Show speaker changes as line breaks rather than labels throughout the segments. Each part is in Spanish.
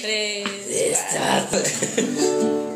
Tres.
Cada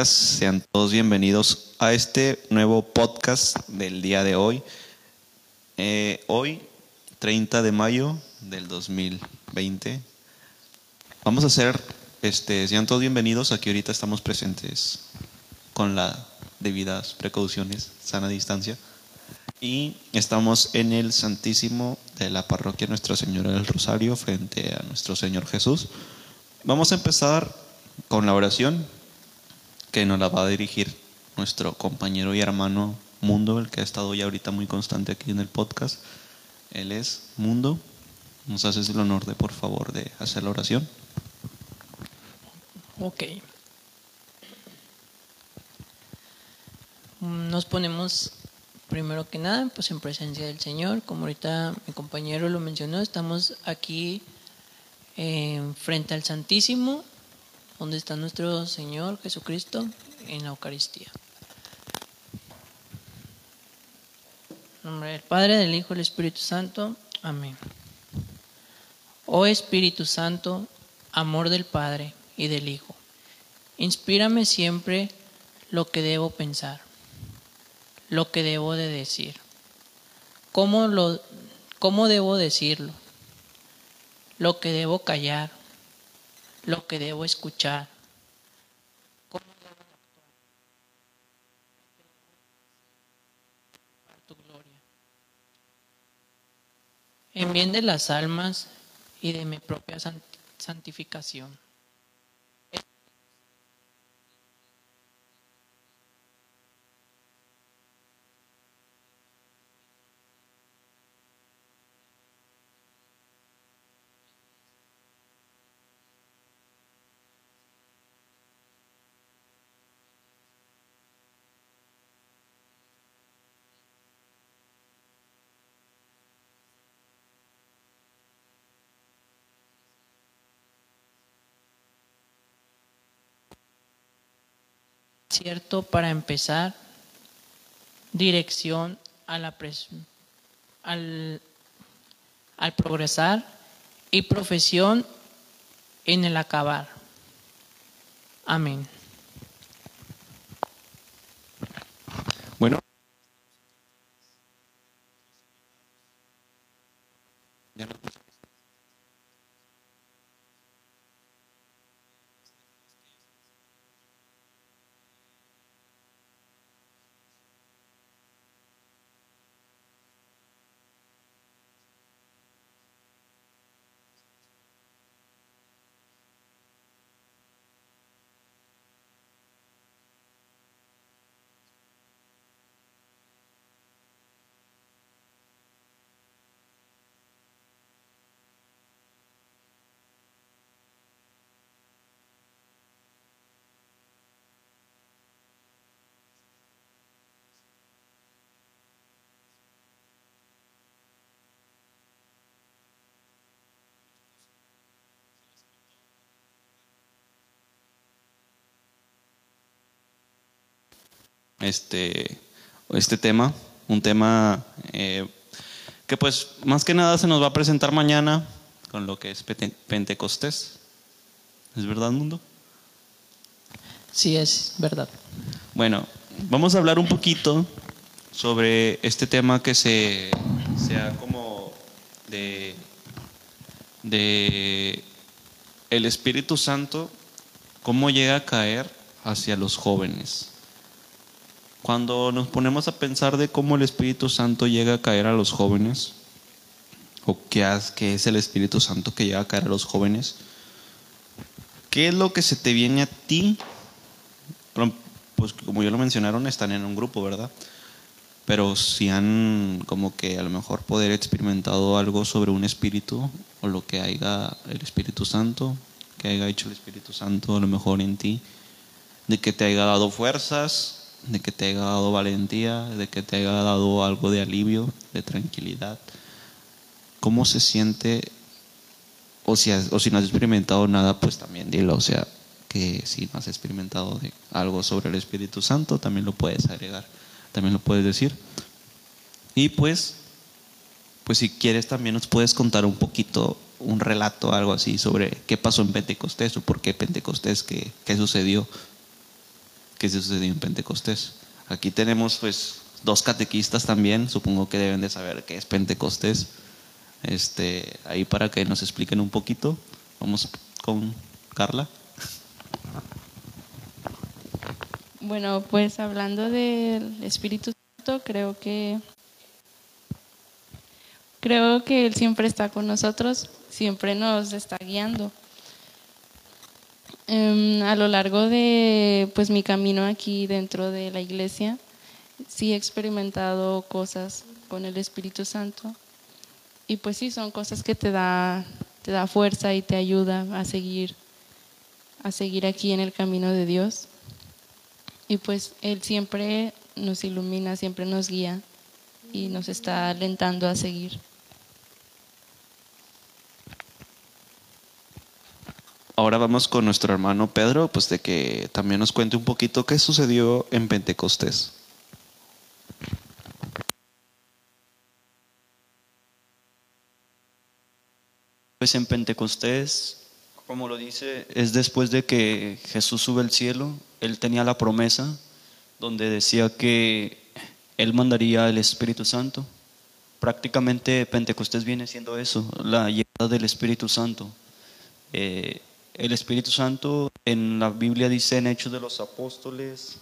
sean todos bienvenidos a este nuevo podcast del día de hoy. Eh, hoy, 30 de mayo del 2020, vamos a hacer, este, sean todos bienvenidos, aquí ahorita estamos presentes con las debidas precauciones, sana distancia, y estamos en el Santísimo de la parroquia Nuestra Señora del Rosario frente a nuestro Señor Jesús. Vamos a empezar con la oración que nos la va a dirigir nuestro compañero y hermano Mundo, el que ha estado ya ahorita muy constante aquí en el podcast. Él es Mundo. Nos haces el honor de, por favor, de hacer la oración.
Ok. Mm, Nos ponemos primero que nada pues en presencia del Señor. Como ahorita mi compañero lo mencionó, estamos aquí eh, frente al Santísimo, donde está nuestro Señor Jesucristo en la Eucaristía. En nombre del Padre, del Hijo y del Espíritu Santo. Amén. Oh Espíritu Santo, amor del Padre y del Hijo, inspírame siempre lo que debo pensar, lo que debo de decir. ¿Cómo, lo, cómo debo decirlo? Lo que debo callar, lo que debo escuchar. ¿Cómo debo actuar? Para tu gloria. En bien de las almas y de mi propia sant- santificación. Cierto para empezar dirección a la al, al progresar y profesión en el acabar. Amén.
Este, este tema, un tema eh, que pues más que nada se nos va a presentar mañana con lo que es Pente- Pentecostés. ¿Es verdad, mundo?
Sí, es verdad.
Bueno, vamos a hablar un poquito sobre este tema que se sea como de, de el Espíritu Santo, cómo llega a caer hacia los jóvenes. Cuando nos ponemos a pensar de cómo el Espíritu Santo llega a caer a los jóvenes, o qué, es el Espíritu Santo que llega a caer a los jóvenes, ¿qué es lo que se te viene a ti pues como ya lo mencionaron, están en un grupo, ¿verdad? Pero si han como que a lo mejor poder experimentado algo sobre un espíritu o lo que haya el Espíritu Santo, que haya hecho el Espíritu Santo a lo mejor en ti, de que te haya dado fuerzas, de que te haya dado valentía, de que te haya dado algo de alivio, de tranquilidad. ¿Cómo se siente? O si, o si no has experimentado nada, pues también dilo. O sea, que si no has experimentado algo sobre el Espíritu Santo, también lo puedes agregar, también lo puedes decir. Y pues, pues si quieres también nos puedes contar un poquito, un relato, algo así sobre qué pasó en Pentecostés o por qué Pentecostés, qué, qué sucedió, qué sucedió en Pentecostés. Aquí tenemos pues dos catequistas también, supongo que deben de saber qué es Pentecostés. Este, ahí para que nos expliquen un poquito. Vamos con Carla.
Bueno, pues hablando del Espíritu Santo, creo que creo que él siempre está con nosotros, siempre nos está guiando. Em, a lo largo de pues mi camino aquí dentro de la iglesia, sí he experimentado cosas con el Espíritu Santo y pues sí son cosas que te da te da fuerza y te ayuda a seguir a seguir aquí en el camino de Dios. Y pues Él siempre nos ilumina, siempre nos guía y nos está alentando a seguir.
Ahora vamos con nuestro hermano Pedro, pues de que también nos cuente un poquito qué sucedió en Pentecostés.
Pues en Pentecostés, como lo dice, es después de que Jesús sube al cielo, él tenía la promesa donde decía que Él mandaría el Espíritu Santo. Prácticamente Pentecostés viene siendo eso, la llegada del Espíritu Santo. Eh, el Espíritu Santo en la Biblia dice en Hechos de los Apóstoles,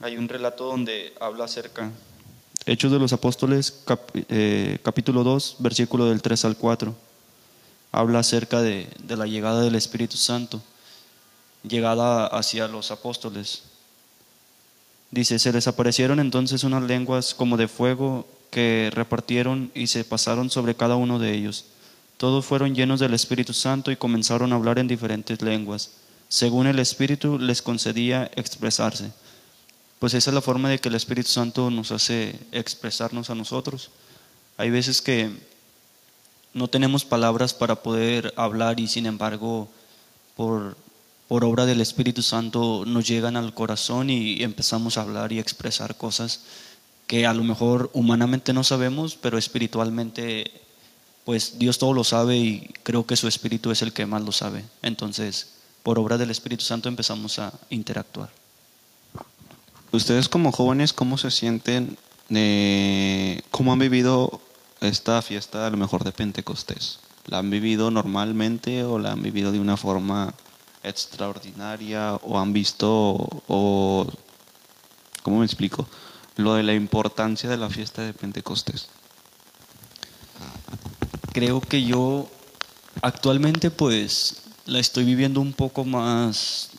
hay un relato donde habla acerca, Hechos de los Apóstoles eh, capítulo 2, versículo del 3 al 4, habla acerca de, de la llegada del Espíritu Santo, llegada hacia los apóstoles. Dice, se les aparecieron entonces unas lenguas como de fuego que repartieron y se pasaron sobre cada uno de ellos. Todos fueron llenos del Espíritu Santo y comenzaron a hablar en diferentes lenguas, según el Espíritu les concedía expresarse. Pues esa es la forma de que el Espíritu Santo nos hace expresarnos a nosotros. Hay veces que no tenemos palabras para poder hablar y sin embargo por, obra del Espíritu Santo nos llegan al corazón y empezamos a hablar y expresar cosas que a lo mejor humanamente no sabemos, pero espiritualmente pues Dios todo lo sabe y creo que su Espíritu es el que más lo sabe. Entonces, por obra del Espíritu Santo empezamos a interactuar.
Ustedes como jóvenes, ¿cómo se sienten? ¿Cómo han vivido esta fiesta a lo mejor de Pentecostés? ¿La han vivido normalmente o la han vivido de una forma extraordinaria o han visto o ¿cómo me explico? Lo de la importancia de la fiesta de Pentecostés.
Creo que yo actualmente pues la estoy viviendo un poco más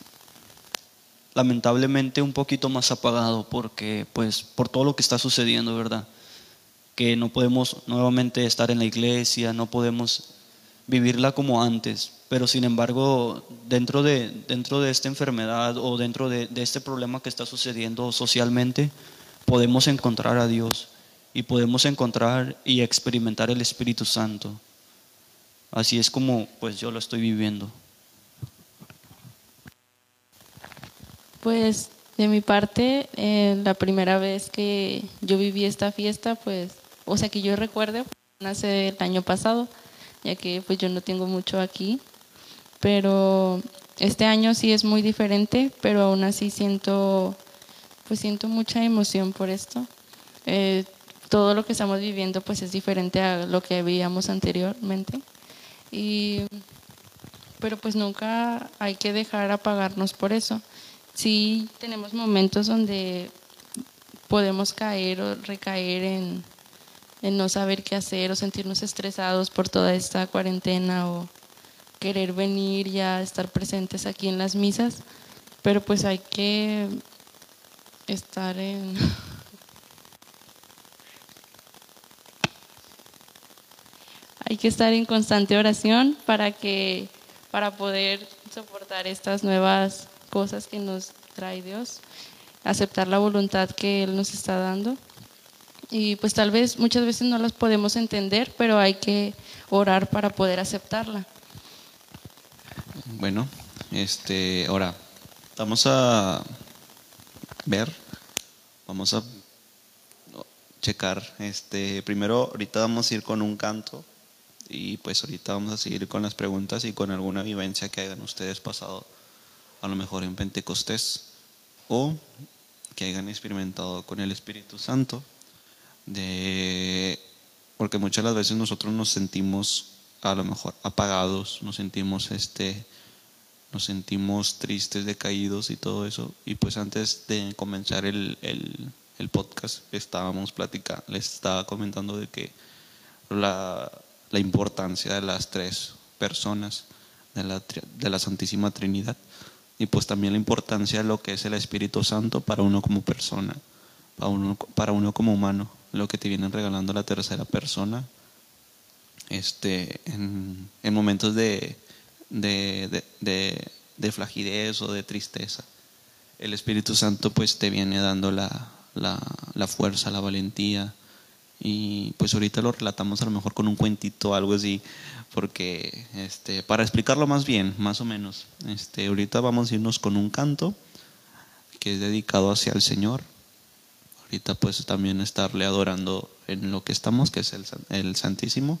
lamentablemente un poquito más apagado porque pues por todo lo que está sucediendo, ¿verdad? Que no podemos nuevamente estar en la iglesia, no podemos vivirla como antes, pero sin embargo, dentro de, dentro de esta enfermedad o dentro de, de este problema que está sucediendo socialmente, podemos encontrar a Dios y podemos encontrar y experimentar el Espíritu Santo. Así es como pues yo lo estoy viviendo.
Pues de mi parte, eh, la primera vez que yo viví esta fiesta, pues, o sea que yo recuerde, nace el año pasado, ya que pues yo no tengo mucho aquí, pero este año sí es muy diferente, pero aún así siento, pues siento mucha emoción por esto. Eh, todo lo que estamos viviendo pues es diferente a lo que veíamos anteriormente. Y pero pues nunca hay que dejar apagarnos por eso. Sí tenemos momentos donde podemos caer o recaer en, en no saber qué hacer o sentirnos estresados por toda esta cuarentena o querer venir ya estar presentes aquí en las misas, pero pues hay que estar en... hay que estar en constante oración para que para poder soportar estas nuevas cosas que nos trae Dios, aceptar la voluntad que Él nos está dando. Y pues tal vez muchas veces no las podemos entender, pero hay que orar para poder aceptarla.
Bueno, este, ahora vamos a ver, vamos a checar, este, primero ahorita vamos a ir con un canto y pues ahorita vamos a seguir con las preguntas y con alguna vivencia que hayan ustedes pasado a lo mejor en Pentecostés o que hayan experimentado con el Espíritu Santo de porque muchas las veces nosotros nos sentimos a lo mejor apagados, nos sentimos este nos sentimos tristes, decaídos y todo eso. Y pues antes de comenzar el, el, el podcast estábamos platicando, les estaba comentando de que la, la importancia de las tres personas de la, de la Santísima Trinidad y pues también la importancia de lo que es el Espíritu Santo para uno como persona, para uno, para uno como humano, lo que te vienen regalando la tercera persona este, en, en momentos de, de, de, de, de flagidez o de tristeza. El Espíritu Santo pues te viene dando la, la, la fuerza, la valentía, y pues ahorita lo relatamos a lo mejor con un cuentito algo así porque este para explicarlo más bien más o menos este ahorita vamos a irnos con un canto que es dedicado hacia el Señor. Ahorita pues también estarle adorando en lo que estamos que es el, el Santísimo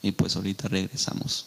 y pues ahorita regresamos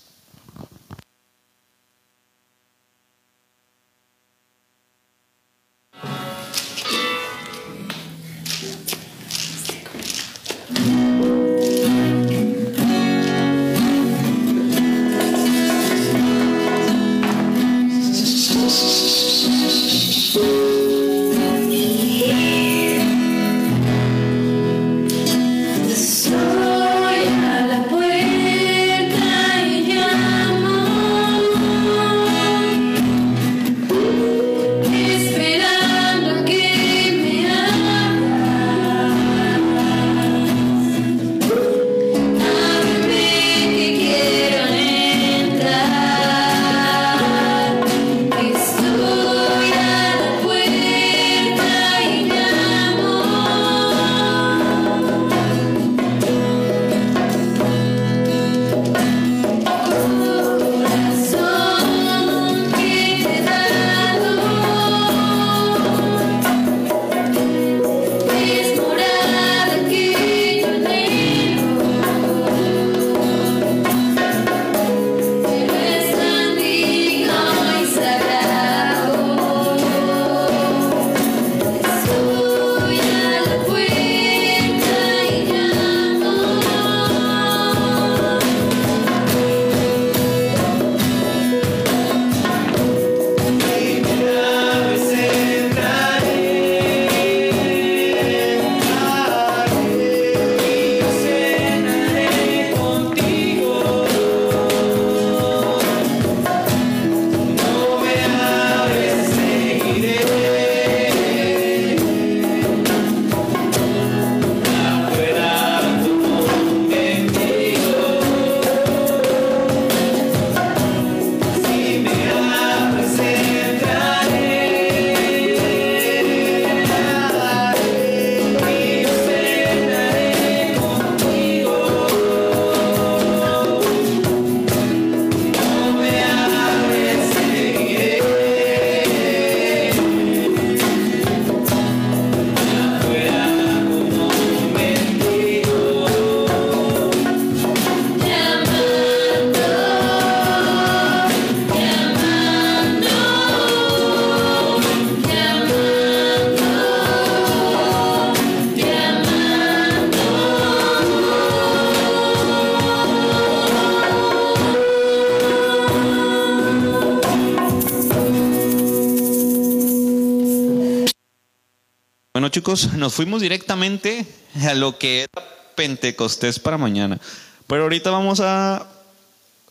chicos, nos fuimos directamente a lo que era Pentecostés para mañana. Pero ahorita vamos a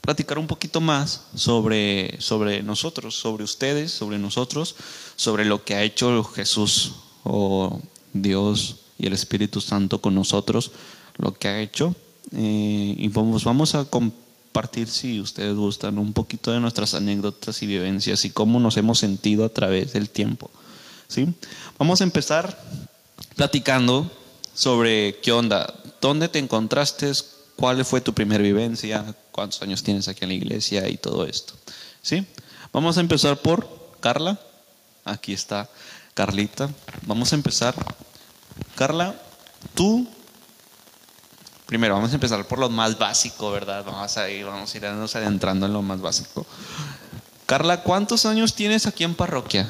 platicar un poquito más sobre, sobre nosotros, sobre ustedes, sobre nosotros, sobre lo que ha hecho Jesús o Dios y el Espíritu Santo con nosotros, lo que ha hecho. Eh, y vamos, vamos a compartir, si ustedes gustan, un poquito de nuestras anécdotas y vivencias y cómo nos hemos sentido a través del tiempo. ¿sí? Vamos a empezar platicando sobre qué onda, dónde te encontraste, cuál fue tu primera vivencia, cuántos años tienes aquí en la iglesia y todo esto. ¿sí? Vamos a empezar por Carla. Aquí está Carlita. Vamos a empezar. Carla, tú Primero, vamos a empezar por lo más básico, ¿verdad? Vamos a ir, vamos a irnos adentrando en lo más básico. Carla, ¿cuántos años tienes aquí en parroquia?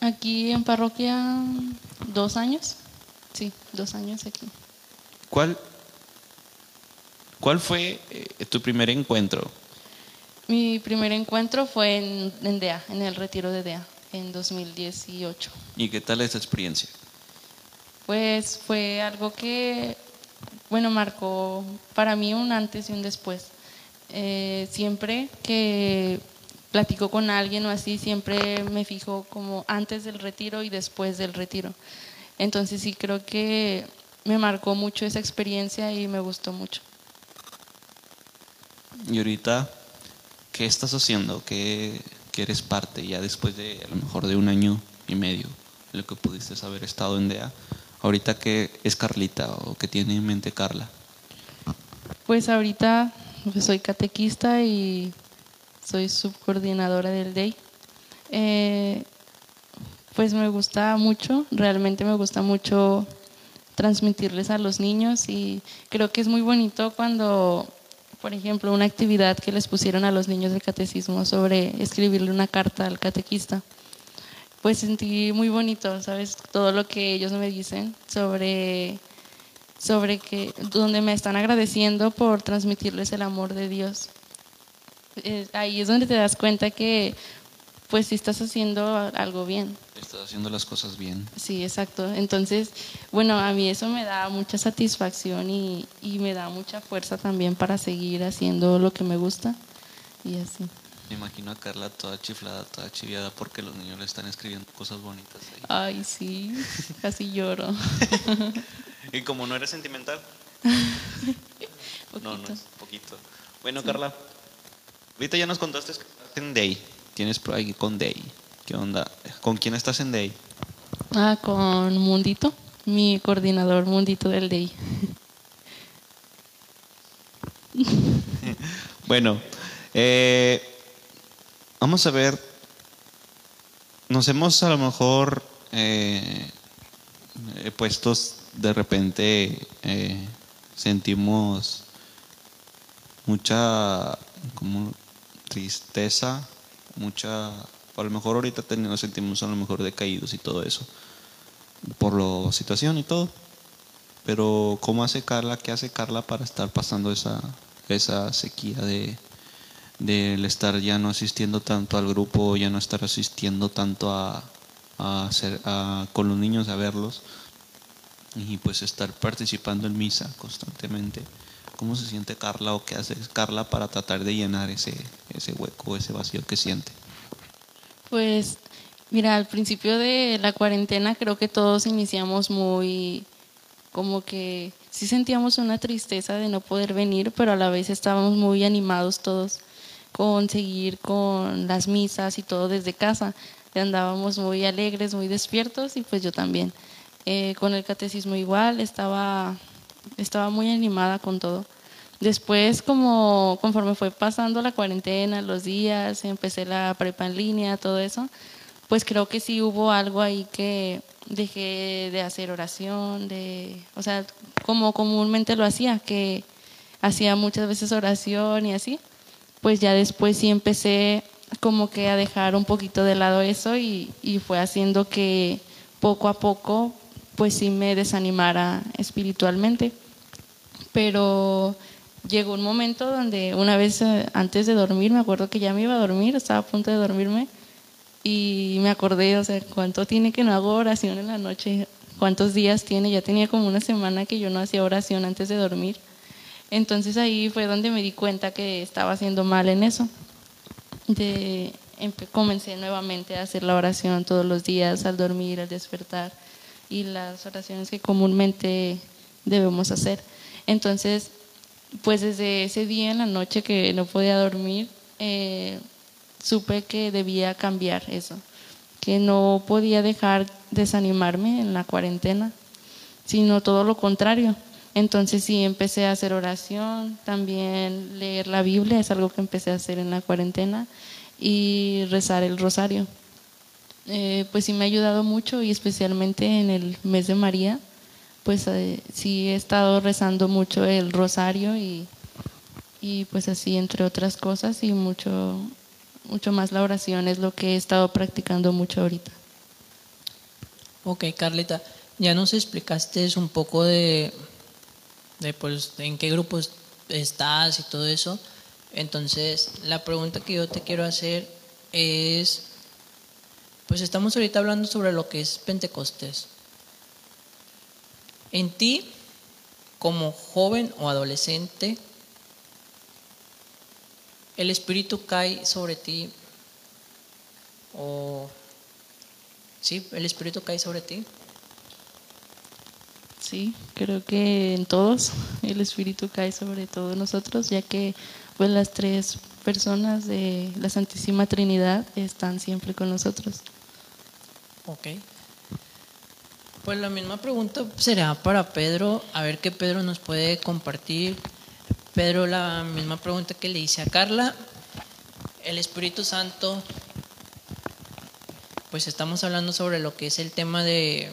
Aquí en parroquia, dos años. Sí, dos años aquí.
¿Cuál, cuál fue eh, tu primer encuentro?
Mi primer encuentro fue en, en DEA, en el retiro de DEA, en 2018.
¿Y qué tal esa experiencia?
Pues fue algo que, bueno, marcó para mí un antes y un después. Eh, siempre que platico con alguien o así, siempre me fijo como antes del retiro y después del retiro. Entonces sí creo que me marcó mucho esa experiencia y me gustó mucho.
Y ahorita, ¿qué estás haciendo? ¿Qué, qué eres parte ya después de a lo mejor de un año y medio, lo que pudiste haber estado en DEA? Ahorita, ¿qué es Carlita o qué tiene en mente Carla?
Pues ahorita pues, soy catequista y soy subcoordinadora del DEI. Eh, pues me gusta mucho, realmente me gusta mucho transmitirles a los niños y creo que es muy bonito cuando, por ejemplo, una actividad que les pusieron a los niños del catecismo sobre escribirle una carta al catequista. Pues sentí muy bonito, ¿sabes? Todo lo que ellos me dicen sobre sobre que donde me están agradeciendo por transmitirles el amor de Dios. Ahí es donde te das cuenta que pues si estás haciendo algo bien.
Estás haciendo las cosas bien.
Sí, exacto. Entonces, bueno, a mí eso me da mucha satisfacción y, y me da mucha fuerza también para seguir haciendo lo que me gusta y así.
Me imagino a Carla toda chiflada, toda chiviada porque los niños le están escribiendo cosas bonitas ahí.
Ay, sí, casi lloro.
¿Y como no eres sentimental? No, no es poquito. Bueno, Carla, ahorita ya nos contaste que estás en Day. Tienes por ahí con Day. ¿Qué onda? ¿Con quién estás en Day?
Ah, con Mundito, mi coordinador Mundito del DEI.
Bueno, eh, vamos a ver. Nos hemos a lo mejor eh, eh, puestos de repente, eh, sentimos mucha como tristeza, mucha, a lo mejor ahorita nos sentimos a lo mejor decaídos y todo eso, por la situación y todo. Pero ¿cómo hace Carla? ¿Qué hace Carla para estar pasando esa, esa sequía de del estar ya no asistiendo tanto al grupo, ya no estar asistiendo tanto a, hacer, con los niños a verlos y pues estar participando en misa constantemente. ¿Cómo se siente Carla o qué hace Carla para tratar de llenar ese, ese hueco, ese vacío que siente?
Pues mira, al principio de la cuarentena creo que todos iniciamos muy como que sí sentíamos una tristeza de no poder venir, pero a la vez estábamos muy animados todos con seguir con las misas y todo desde casa. Andábamos muy alegres, muy despiertos y pues yo también. Eh, con el catecismo igual, estaba, estaba muy animada con todo. Después, como conforme fue pasando la cuarentena, los días, empecé la prepa en línea, todo eso, pues creo que sí hubo algo ahí que dejé de hacer oración, de, o sea, como comúnmente lo hacía, que hacía muchas veces oración y así, pues ya después sí empecé como que a dejar un poquito de lado eso y, y fue haciendo que poco a poco pues sí me desanimara espiritualmente. Pero llegó un momento donde una vez eh, antes de dormir, me acuerdo que ya me iba a dormir, estaba a punto de dormirme Y me acordé, o sea, cuánto tiene que no hago oración en la noche, cuántos días tiene, ya tenía como una semana que yo no hacía oración antes de dormir. Entonces ahí fue donde me di cuenta que estaba haciendo mal en eso. De, comencé nuevamente a hacer la oración todos los días, al dormir, al despertar, y las oraciones que comúnmente debemos hacer. Entonces, pues desde ese día en la noche que no podía dormir, eh, supe que debía cambiar eso, que no podía dejar desanimarme en la cuarentena, sino todo lo contrario. Entonces sí, empecé a hacer oración, también leer la Biblia, es algo que empecé a hacer en la cuarentena, y rezar el rosario. Eh, pues sí me ha ayudado mucho y especialmente en el mes de María, pues eh, sí he estado rezando mucho el rosario y, y pues así entre otras cosas y mucho, mucho más la oración es lo que he estado practicando mucho ahorita.
Ok, Carlita, ya nos explicaste un poco de, de pues, en qué grupos estás y todo eso. Entonces, la pregunta que yo te quiero hacer es, pues estamos ahorita hablando sobre lo que es Pentecostés. En ti, como joven o adolescente, el Espíritu cae sobre ti o Sí, el Espíritu cae sobre ti.
Sí, creo que en todos el Espíritu cae sobre todos nosotros, ya que pues las tres personas de la Santísima Trinidad están siempre con nosotros.
Ok. Pues la misma pregunta será para Pedro, a ver qué Pedro nos puede compartir. Pedro, la misma pregunta que le hice a Carla. El Espíritu Santo, pues estamos hablando sobre lo que es el tema de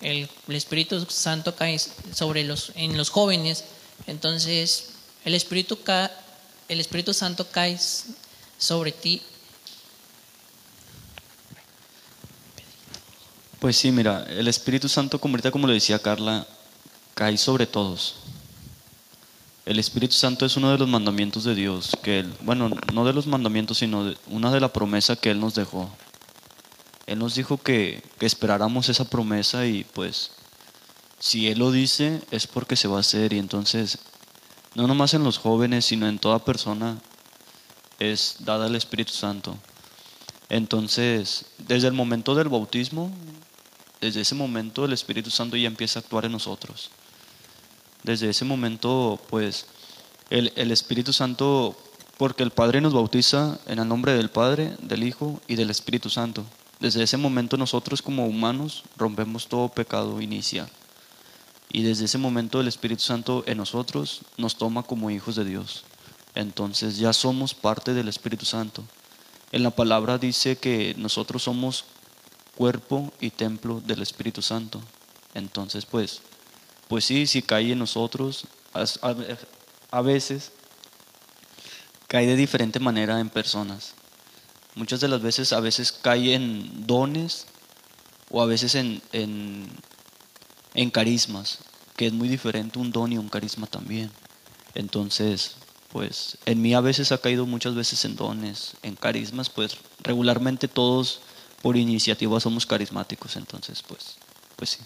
el, el Espíritu Santo cae sobre los en los jóvenes. Entonces, el Espíritu ca- el Espíritu Santo cae sobre ti
Pues sí, mira, el Espíritu Santo, como ahorita como le decía Carla, cae sobre todos. El Espíritu Santo es uno de los mandamientos de Dios, que él, bueno, no de los mandamientos, sino una de la promesa que Él nos dejó. Él nos dijo que, que esperáramos esa promesa y pues si Él lo dice es porque se va a hacer y entonces no nomás en los jóvenes, sino en toda persona es dada el Espíritu Santo. Entonces, desde el momento del bautismo, desde ese momento el Espíritu Santo ya empieza a actuar en nosotros. Desde ese momento, pues, el, el Espíritu Santo, porque el Padre nos bautiza en el nombre del Padre, del Hijo y del Espíritu Santo. Desde ese momento nosotros como humanos rompemos todo pecado inicial. Y desde ese momento el Espíritu Santo en nosotros nos toma como hijos de Dios. Entonces ya somos parte del Espíritu Santo. En la palabra dice que nosotros somos cuerpo y templo del Espíritu Santo. Entonces, pues, pues sí, si cae en nosotros, a, veces cae de diferente manera en personas. Muchas de las veces, a veces cae en dones o a veces en, en carismas, que es muy diferente un don y un carisma también. Entonces, pues en mí a veces ha caído muchas veces en dones, en carismas, pues regularmente todos por iniciativa somos carismáticos, entonces pues, pues sí.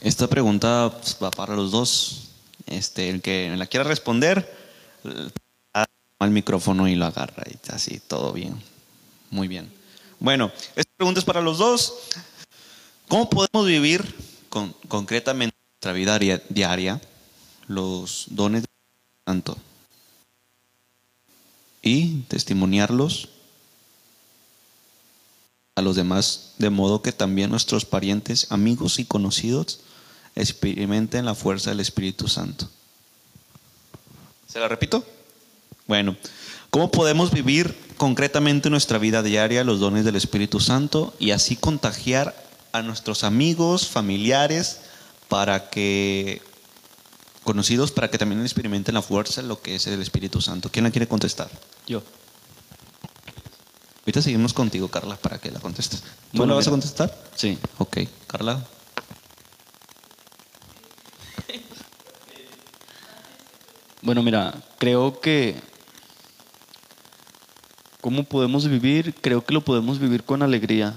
Esta pregunta va para los dos. Este, el que la quiera responder, eh, el micrófono y lo agarra y así, todo bien. Muy bien. Bueno, esta pregunta es para los dos. ¿Cómo podemos vivir con, concretamente en nuestra vida diaria- los dones? Y testimoniarlos a los demás, de modo que también nuestros parientes, amigos y conocidos experimenten la fuerza del Espíritu Santo. ¿Se la repito? Bueno, ¿cómo podemos vivir concretamente en nuestra vida diaria los dones del Espíritu Santo y así contagiar a nuestros amigos, familiares, para que conocidos, para que también experimenten la fuerza lo que es el Espíritu Santo? ¿Quién la quiere contestar?
Yo.
Ahorita seguimos contigo, Carla, para que la contestes. ¿Tú
Bueno,
la vas a contestar?
Sí.
Ok, Carla.
Bueno, mira, creo que ¿Cómo podemos vivir? Creo que lo podemos vivir con alegría,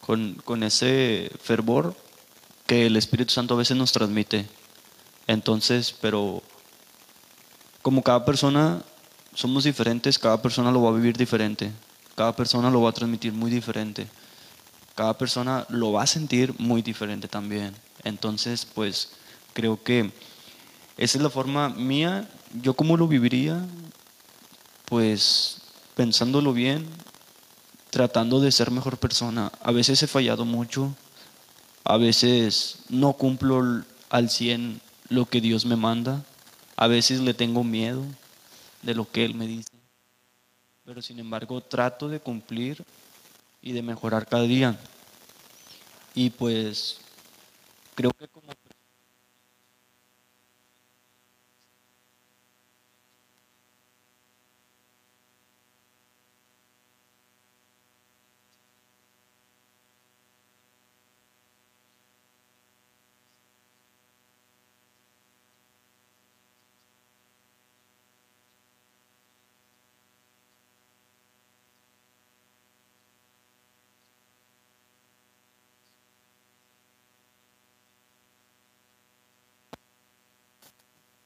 con, con ese fervor que el Espíritu Santo a veces nos transmite. Entonces, pero como cada persona somos diferentes, cada persona lo va a vivir diferente, cada persona lo va a transmitir muy diferente, cada persona lo va a sentir muy diferente también. Entonces, pues creo que esa es la forma mía, yo cómo lo viviría, pues pensándolo bien, tratando de ser mejor persona. A veces he fallado mucho, a veces no cumplo al 100 lo que Dios me manda, a veces le tengo miedo de lo que Él me dice, pero sin embargo trato de cumplir y de mejorar cada día. Y pues creo que como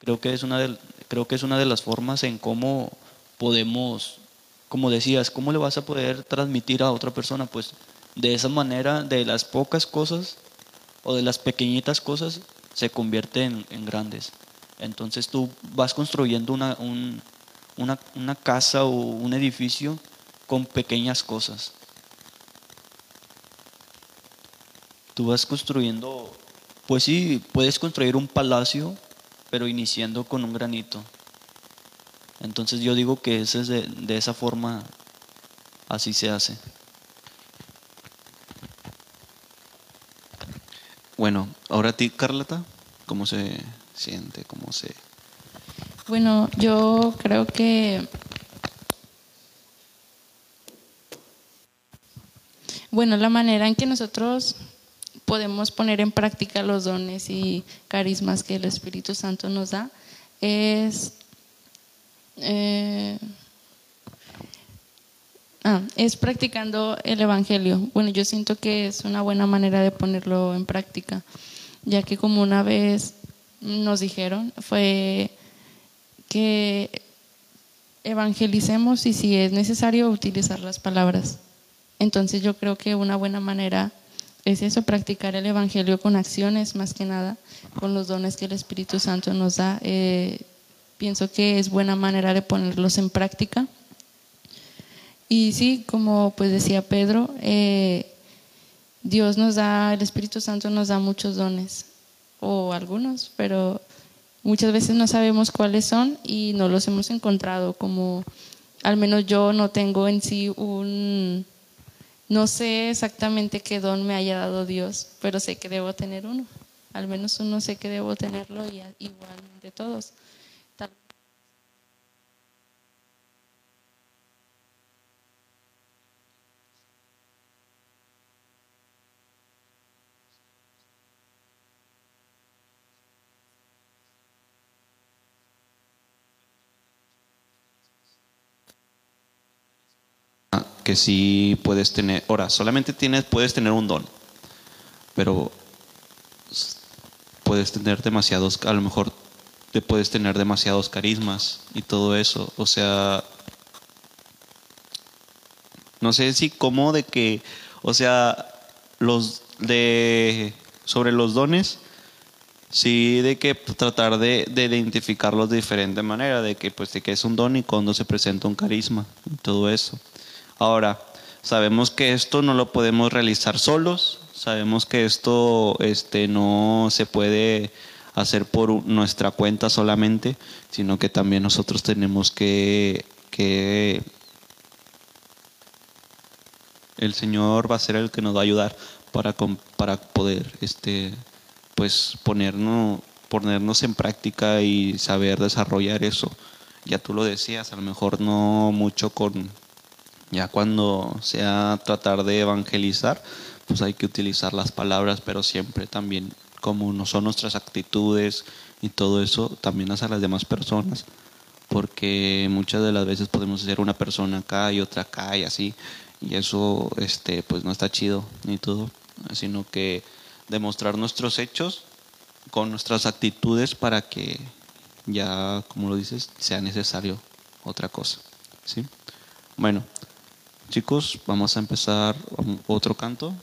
Creo que es una de, creo que es una de las formas en cómo podemos, como decías, cómo le vas a poder transmitir a otra persona, pues de esa manera, de las pocas cosas o de las pequeñitas cosas, se convierten en, grandes. Entonces tú vas construyendo una, un, una, una casa o un edificio con pequeñas cosas. Tú vas construyendo, pues sí, puedes construir un palacio pero iniciando con un granito. Entonces yo digo que ese es de, de esa forma, así se hace.
Bueno, ahora a ti, Carlota, ¿cómo se siente? ¿Cómo se...?
Bueno, yo creo que... Bueno, la manera en que nosotros podemos poner en práctica los dones y carismas que el Espíritu Santo nos da es, eh, ah, es practicando el Evangelio. Bueno, yo siento que es una buena manera de ponerlo en práctica, ya que como una vez nos dijeron, fue que evangelicemos y si es necesario utilizar las palabras. Entonces yo creo que una buena manera es eso, practicar el Evangelio con acciones más que nada, con los dones que el Espíritu Santo nos da. Eh, pienso que es buena manera de ponerlos en práctica. Y sí, como pues decía Pedro, eh, Dios nos da, el Espíritu Santo nos da muchos dones, o algunos, pero muchas veces no sabemos cuáles son y no los hemos encontrado, como al menos yo no tengo en sí un no sé exactamente qué don me haya dado Dios, pero sé que debo tener uno. Al menos uno sé que debo tenerlo y igual de todos.
Que sí puedes tener, ahora, solamente tienes, puedes tener un don, pero puedes tener demasiados, a lo mejor te puedes tener demasiados carismas y todo eso, o sea, no sé si como de que, o sea, los de, sobre los dones, sí de que tratar de, de, identificarlos de diferente manera, de que pues de que es un don y cuando se presenta un carisma y todo eso. Ahora, sabemos que esto no lo podemos realizar solos, sabemos que esto este, no se puede hacer por nuestra cuenta solamente, sino que también nosotros tenemos que, que el Señor va a ser el que nos va a ayudar para, para poder este, pues ponernos, ponernos en práctica y saber desarrollar eso. Ya tú lo decías, a lo mejor no mucho con, ya cuando sea tratar de evangelizar, pues hay que utilizar las palabras, pero siempre también como no son nuestras actitudes y todo eso, también hacia las demás personas, porque muchas de las veces podemos ser una persona acá y otra acá y así, y eso este pues no está chido ni todo, sino que demostrar nuestros hechos con nuestras actitudes para que ya, como lo dices, sea necesario otra cosa, ¿sí? Bueno, chicos, vamos a empezar otro canto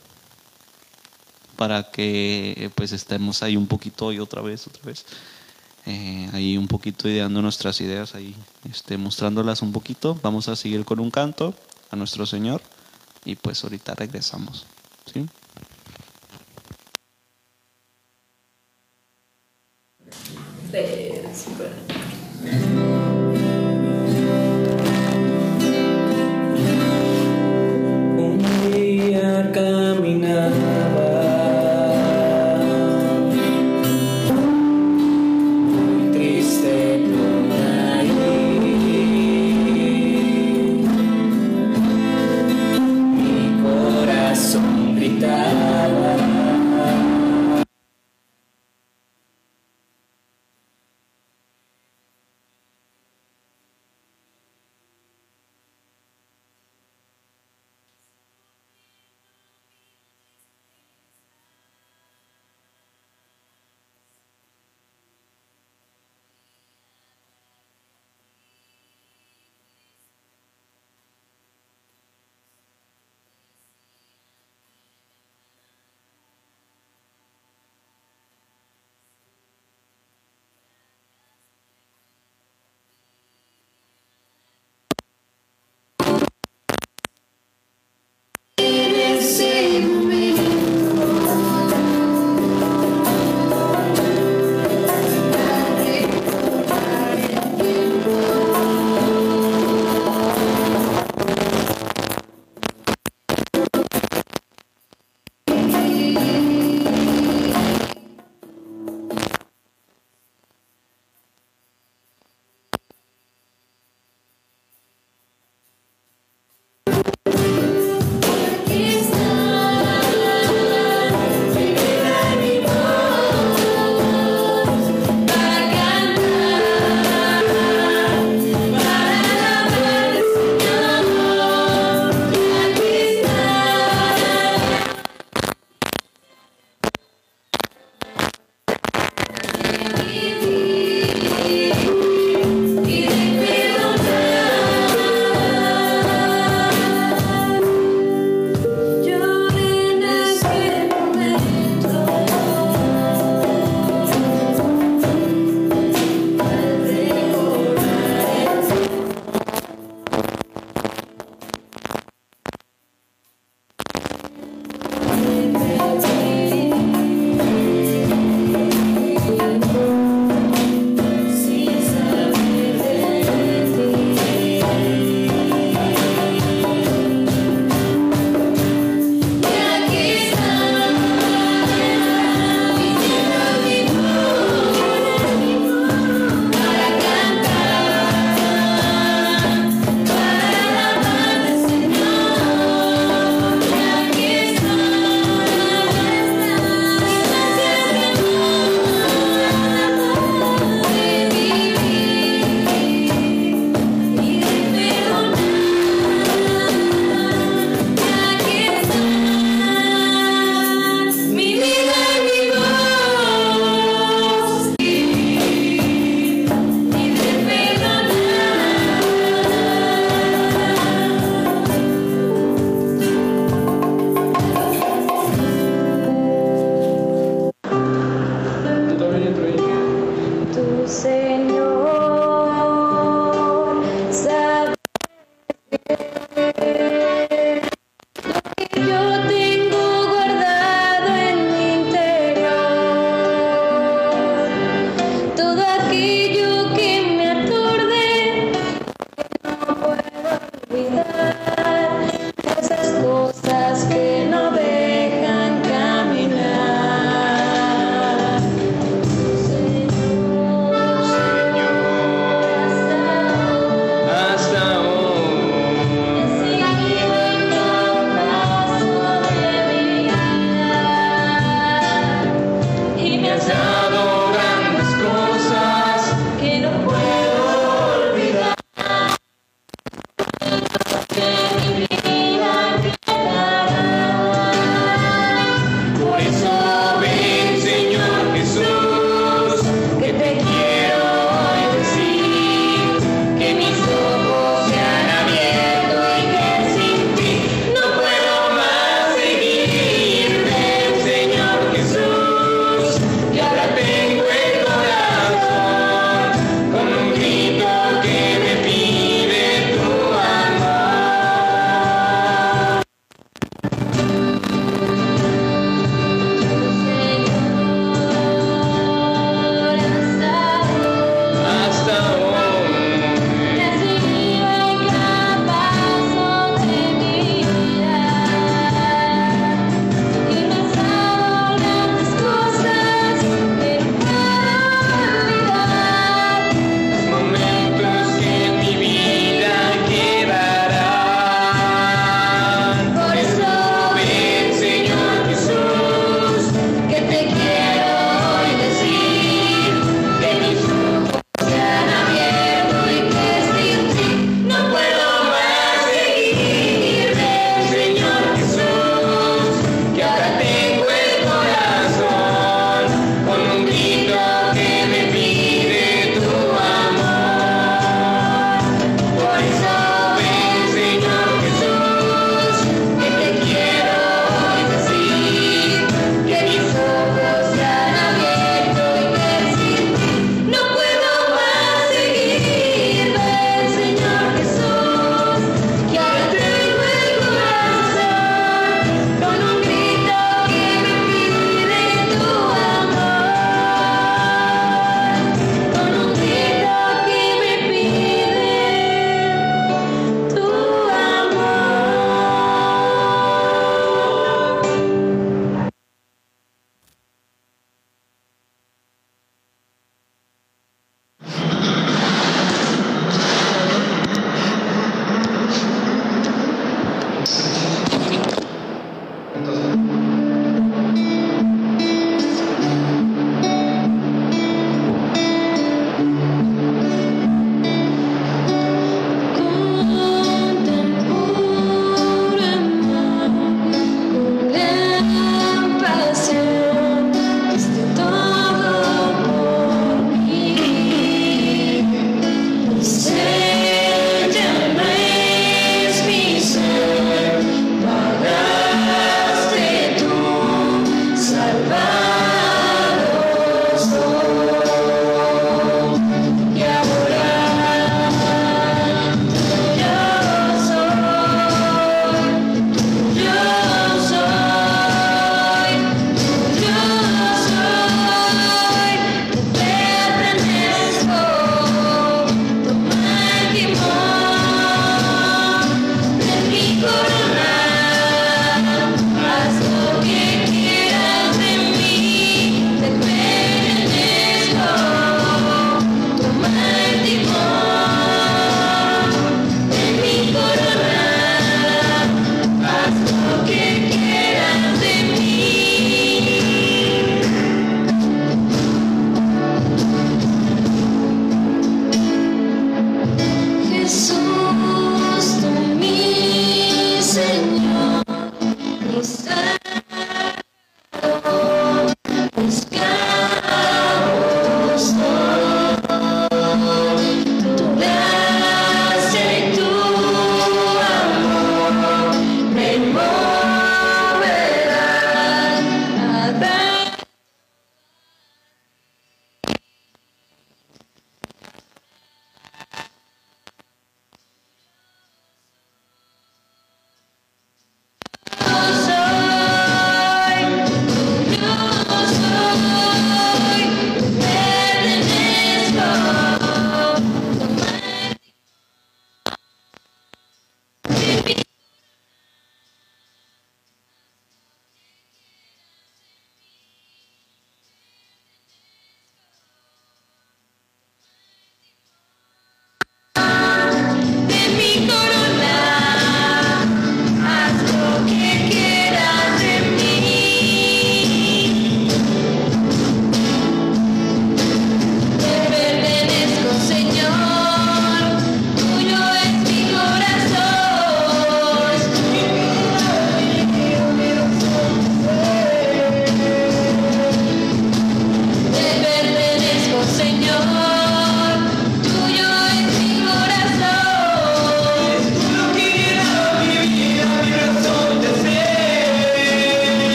para que pues estemos ahí un poquito y otra vez, otra vez, eh, ahí un poquito ideando nuestras ideas, ahí este, mostrándolas un poquito. Vamos a seguir con un canto a nuestro Señor y pues ahorita regresamos. ¿sí?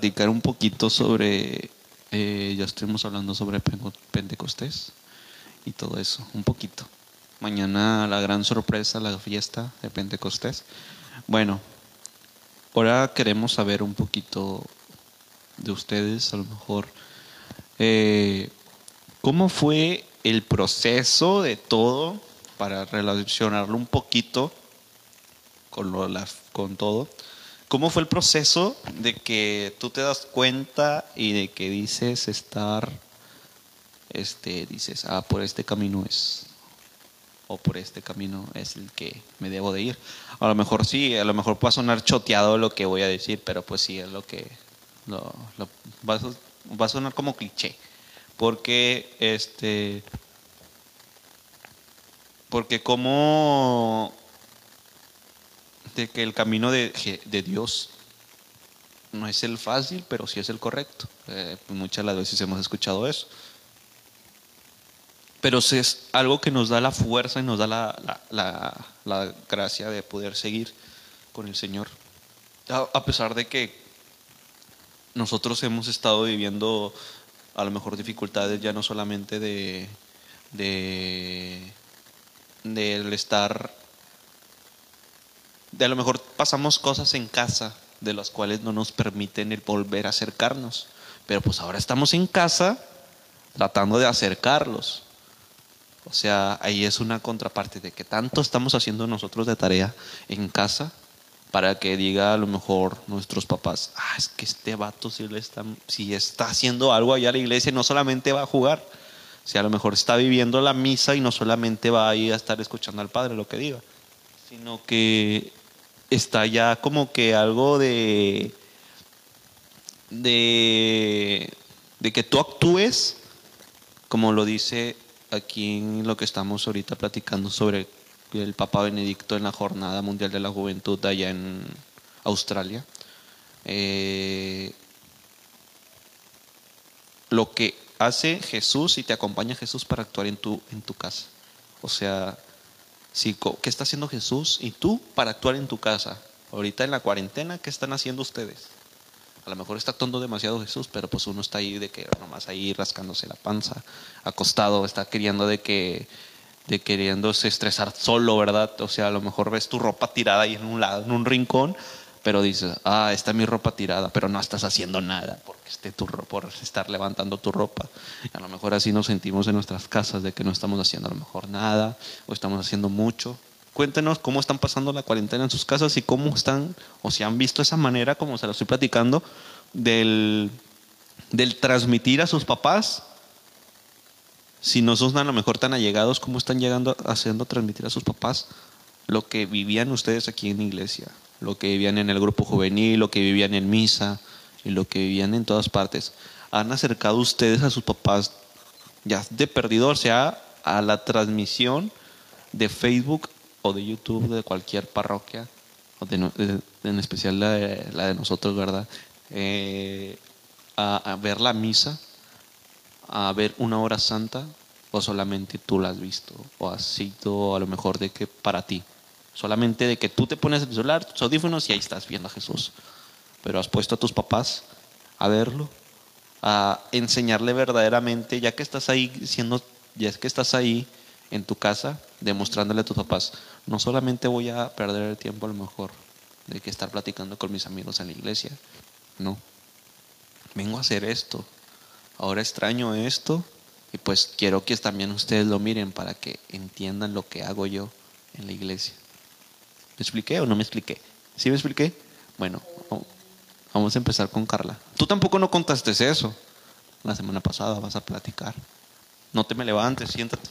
Platicar un poquito sobre, eh, ya estuvimos hablando sobre Pen- Pentecostés y todo eso, un poquito. Mañana la gran sorpresa, la fiesta de Pentecostés. Bueno, ahora queremos saber un poquito de ustedes, a lo mejor, eh, ¿cómo fue el proceso de todo para relacionarlo un poquito con, lo, la- con todo? ¿Cómo fue el proceso de que tú te das cuenta y de que dices estar, este, dices, ah, por este camino es, o por este camino es el que me debo de ir? A lo mejor sí, a lo mejor a sonar choteado lo que voy a decir, pero pues sí, es lo que, lo- va, a, va a sonar como cliché, porque, este, porque como de que el camino de, de Dios no es el fácil, pero sí es el correcto. Eh, muchas las veces hemos escuchado eso. Pero es algo que nos da la fuerza y nos da la, la- la- gracia de poder seguir con el Señor. A, pesar de que nosotros hemos estado viviendo a lo mejor dificultades ya no solamente de, de estar de a lo mejor pasamos cosas en casa de las cuales no nos permiten el volver a acercarnos. Pero pues ahora estamos en casa tratando de acercarlos. O sea, ahí es una contraparte de que tanto estamos haciendo nosotros de tarea en casa para que diga a lo mejor nuestros papás, ah, es que este vato si, le está, si está haciendo algo allá a la iglesia, no solamente va a jugar, si a lo mejor está viviendo la misa y no solamente va a ir a estar escuchando al Padre lo que diga, sino que está ya como que algo de de de que tú actúes como lo dice aquí en lo que estamos ahorita platicando sobre el Papa Benedicto en la Jornada Mundial de la Juventud allá en Australia. Eh, lo que hace Jesús y te acompaña Jesús para actuar en tu, en tu casa. O sea, si, ¿qué está haciendo Jesús y tú para actuar en tu casa? Ahorita en la cuarentena, ¿qué están haciendo ustedes? A lo mejor está actuando demasiado Jesús, pero pues uno está ahí de que nomás ahí rascándose la panza, acostado, está queriendo de que de queriéndose estresar solo, ¿verdad? O sea, a lo mejor ves tu ropa tirada ahí en un lado, en un rincón, pero dices, ah, está mi ropa tirada, pero no estás haciendo nada porque esté tu por estar levantando tu ropa. A lo mejor así nos sentimos en nuestras casas de que no estamos haciendo a lo mejor nada o estamos haciendo mucho. Cuéntenos cómo están pasando la cuarentena en sus casas y cómo están, o si han visto esa manera, como se lo estoy platicando, del, del transmitir a sus papás si no son a lo mejor tan allegados, ¿cómo están llegando haciendo transmitir a sus papás lo que vivían ustedes aquí en la iglesia? Lo que vivían en el grupo juvenil, lo que vivían en misa y lo que vivían en todas partes. ¿Han acercado ustedes a sus papás ya de perdido, o sea, a la transmisión de Facebook o de YouTube de cualquier parroquia, o de de- en especial la de, la de nosotros, ¿verdad? Eh, a, a ver la misa a ver una hora santa o solamente tú la has visto o has sido a lo mejor de que para ti solamente de que tú te pones el celular tus audífonos y ahí estás viendo a Jesús. Pero has puesto a tus papás a verlo a enseñarle verdaderamente ya que estás ahí siendo ya que estás ahí en tu casa demostrándole a tus papás no solamente voy a perder el tiempo a lo mejor de que estar platicando con mis amigos en la iglesia no. Vengo a hacer esto. Ahora extraño esto y pues quiero que también ustedes lo miren para que entiendan lo que hago yo en la iglesia. ¿Me expliqué o no me expliqué? ¿Sí me expliqué? Bueno, vamos a empezar con Carla. Tú tampoco no contaste eso. La semana pasada vas a platicar. No te me levantes, siéntate.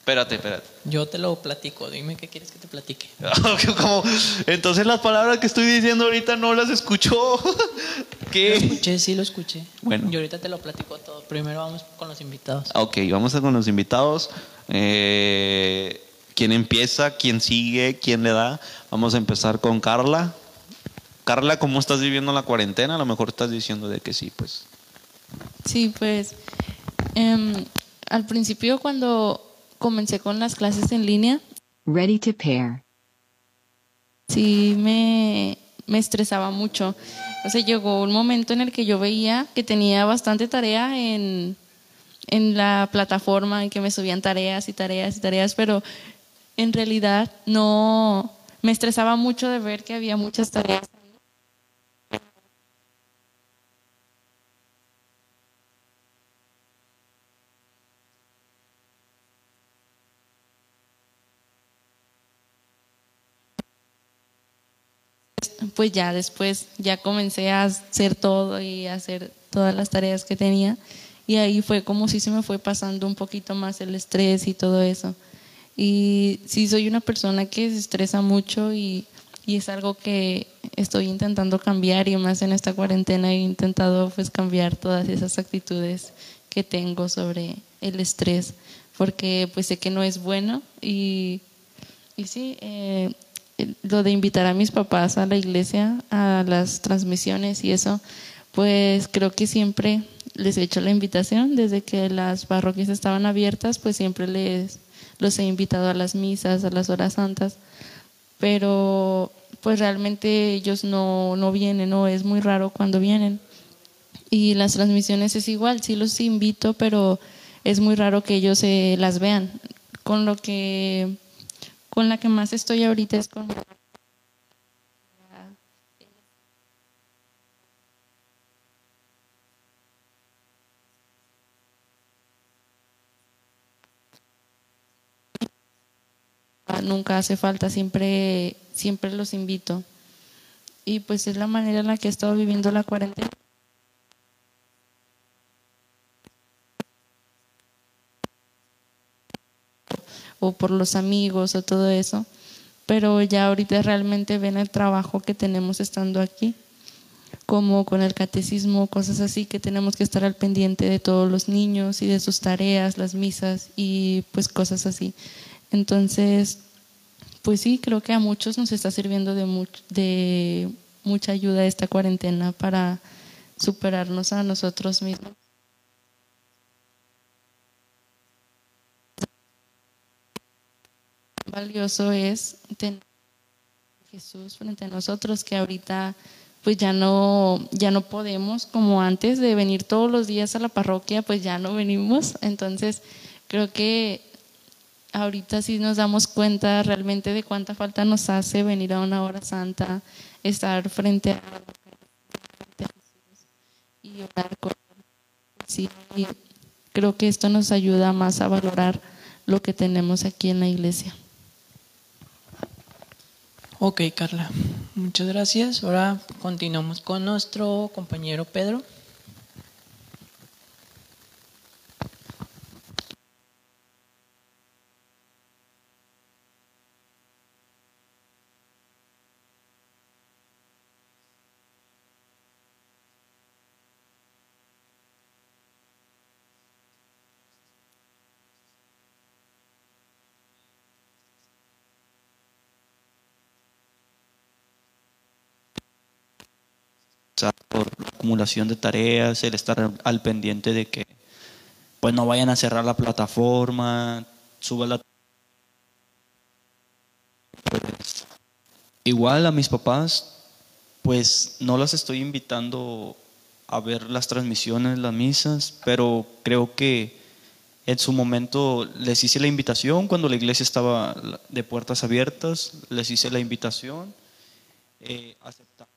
Espérate, espérate.
Yo te lo platico, dime qué quieres que te platique.
Como, entonces las palabras que estoy diciendo ahorita no las escuchó.
Lo
¿Qué?
escuché, sí lo escuché.
Bueno.
Y ahorita te lo platico todo. Primero vamos con los invitados.
Ok, vamos a con los invitados. Eh, ¿Quién empieza? ¿Quién sigue? ¿Quién le da? Vamos a empezar con Carla. Carla, ¿cómo estás viviendo la cuarentena? A lo mejor estás diciendo de que sí, pues.
Sí, pues em, al principio cuando comencé con las clases en línea,
Ready to pair.
sí me, me estresaba mucho. O sea, llegó un momento en el que yo veía que tenía bastante tarea en, en la plataforma, en que me subían tareas y tareas y tareas, pero en realidad no me estresaba mucho de ver que había muchas tareas. Pues ya después ya comencé a hacer todo y a hacer todas las tareas que tenía y ahí fue como si se me fue pasando un poquito más el estrés y todo eso. Y sí soy una persona que se estresa mucho y, y es algo que estoy intentando cambiar y más en esta cuarentena he intentado pues cambiar todas esas actitudes que tengo sobre el estrés porque pues sé que no es bueno y, y sí, eh, lo de invitar a mis papás a la iglesia, a las transmisiones y eso, pues creo que siempre les he hecho la invitación. Desde que las parroquias estaban abiertas, pues siempre les los he invitado a las misas, a las horas santas, pero pues realmente ellos no, no vienen, no es muy raro cuando vienen. Y las transmisiones es igual, sí los invito, pero es muy raro que ellos eh, las vean. Con lo que con la que más estoy ahorita es con nunca hace falta, siempre, siempre los invito. Y pues es la manera en la que he estado viviendo la cuarentena. O por los amigos o todo eso. Pero ya ahorita realmente ven el trabajo que tenemos estando aquí, como con el catecismo, cosas así, que tenemos que estar al pendiente de todos los niños y de sus tareas, las misas y pues cosas así. Entonces, pues sí, creo que a muchos nos está sirviendo de, de mucha ayuda esta cuarentena para superarnos a nosotros mismos. Valioso es tener a Jesús frente a nosotros que ahorita pues ya no ya no podemos como antes de venir todos los días a la parroquia, pues ya no venimos, entonces creo que ahorita sí nos damos cuenta realmente de cuánta falta nos hace venir a una hora santa, estar frente a, frente a Jesús y orar con él. Sí, creo que esto nos ayuda más a valorar lo que tenemos aquí en la iglesia.
Ok, Carla. Muchas gracias. Ahora continuamos con nuestro compañero Pedro.
Por la acumulación de tareas, el estar al- pendiente de que pues no vayan a cerrar la plataforma, suba la Pues, igual a mis papás pues no las estoy invitando a ver las transmisiones, las misas, pero creo que en su momento les hice la invitación cuando la iglesia estaba de puertas abiertas, les hice la invitación, eh, aceptaron